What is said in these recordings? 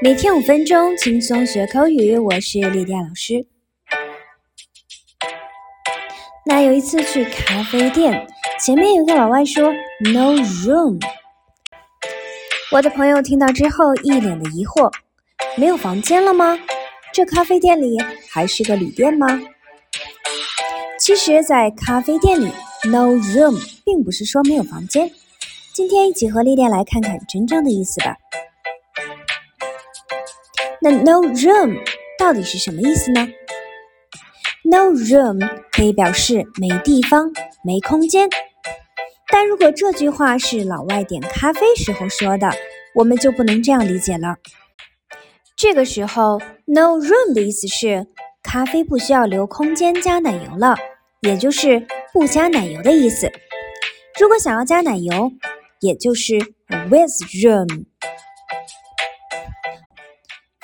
每天五分钟，轻松学口语。我是丽迪亚老师。那有一次去咖啡店，前面有个老外说 “No room”，我的朋友听到之后一脸的疑惑：“没有房间了吗？这咖啡店里还是个旅店吗？”其实，在咖啡店里，“No room” 并不是说没有房间。今天一起和丽丽来看看真正的意思吧。那 no room 到底是什么意思呢？No room 可以表示没地方、没空间。但如果这句话是老外点咖啡时候说的，我们就不能这样理解了。这个时候，no room 的意思是咖啡不需要留空间加奶油了，也就是不加奶油的意思。如果想要加奶油，也就是 with room。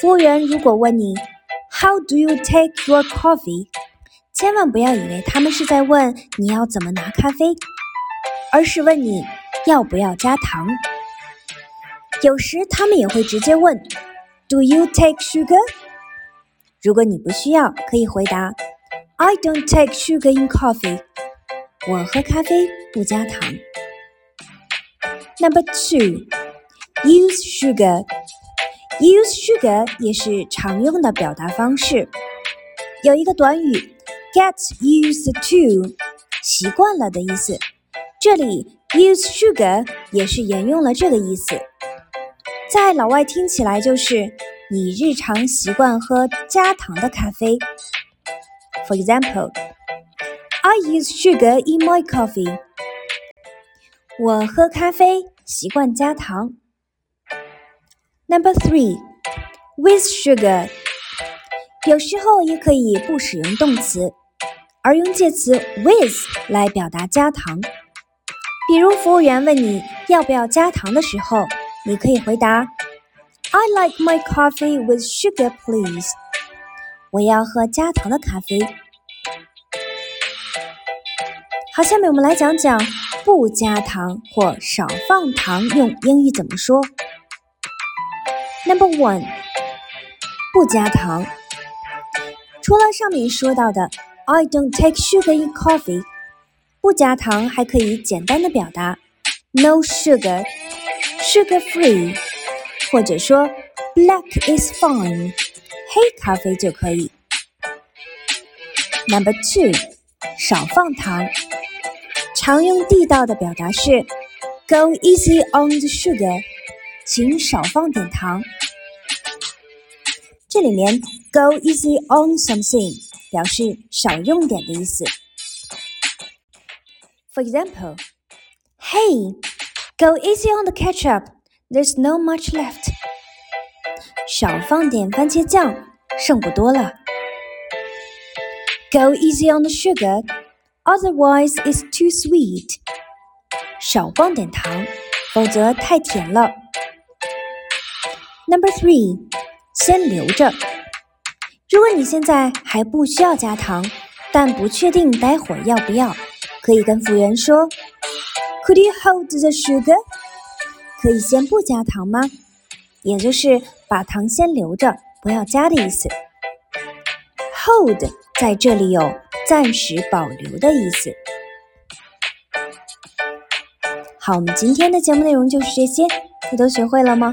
服务员如果问你 “How do you take your coffee？” 千万不要以为他们是在问你要怎么拿咖啡，而是问你要不要加糖。有时他们也会直接问 “Do you take sugar？” 如果你不需要，可以回答 “I don't take sugar in coffee。”我喝咖啡不加糖。Number two, use sugar. Use sugar 也是常用的表达方式。有一个短语 get used to，习惯了的意思。这里 use sugar 也是沿用了这个意思。在老外听起来就是你日常习惯喝加糖的咖啡。For example, I use sugar in my coffee. 我喝咖啡习惯加糖。Number three, with sugar，有时候也可以不使用动词，而用介词 with 来表达加糖。比如服务员问你要不要加糖的时候，你可以回答 I like my coffee with sugar, please。我要喝加糖的咖啡。好，下面我们来讲讲不加糖或少放糖用英语怎么说。Number one，不加糖。除了上面说到的 "I don't take sugar in coffee"，不加糖还可以简单的表达 "No sugar", "Sugar free"，或者说 "Black is fine"，黑咖啡就可以。Number two，少放糖。常用地道的表达是 "Go easy on the sugar"，请少放点糖。这里面 go easy on something 表示少用点的意思。For example, Hey, go easy on the ketchup. There's no much left. 少放点番茄酱，剩不多了。Go easy on the sugar, otherwise it's too sweet. 少放点糖，否则太甜了。Number three. 先留着。如果你现在还不需要加糖，但不确定待会儿要不要，可以跟服务员说：“Could you hold the sugar？” 可以先不加糖吗？也就是把糖先留着，不要加的意思。Hold 在这里有暂时保留的意思。好，我们今天的节目内容就是这些，你都学会了吗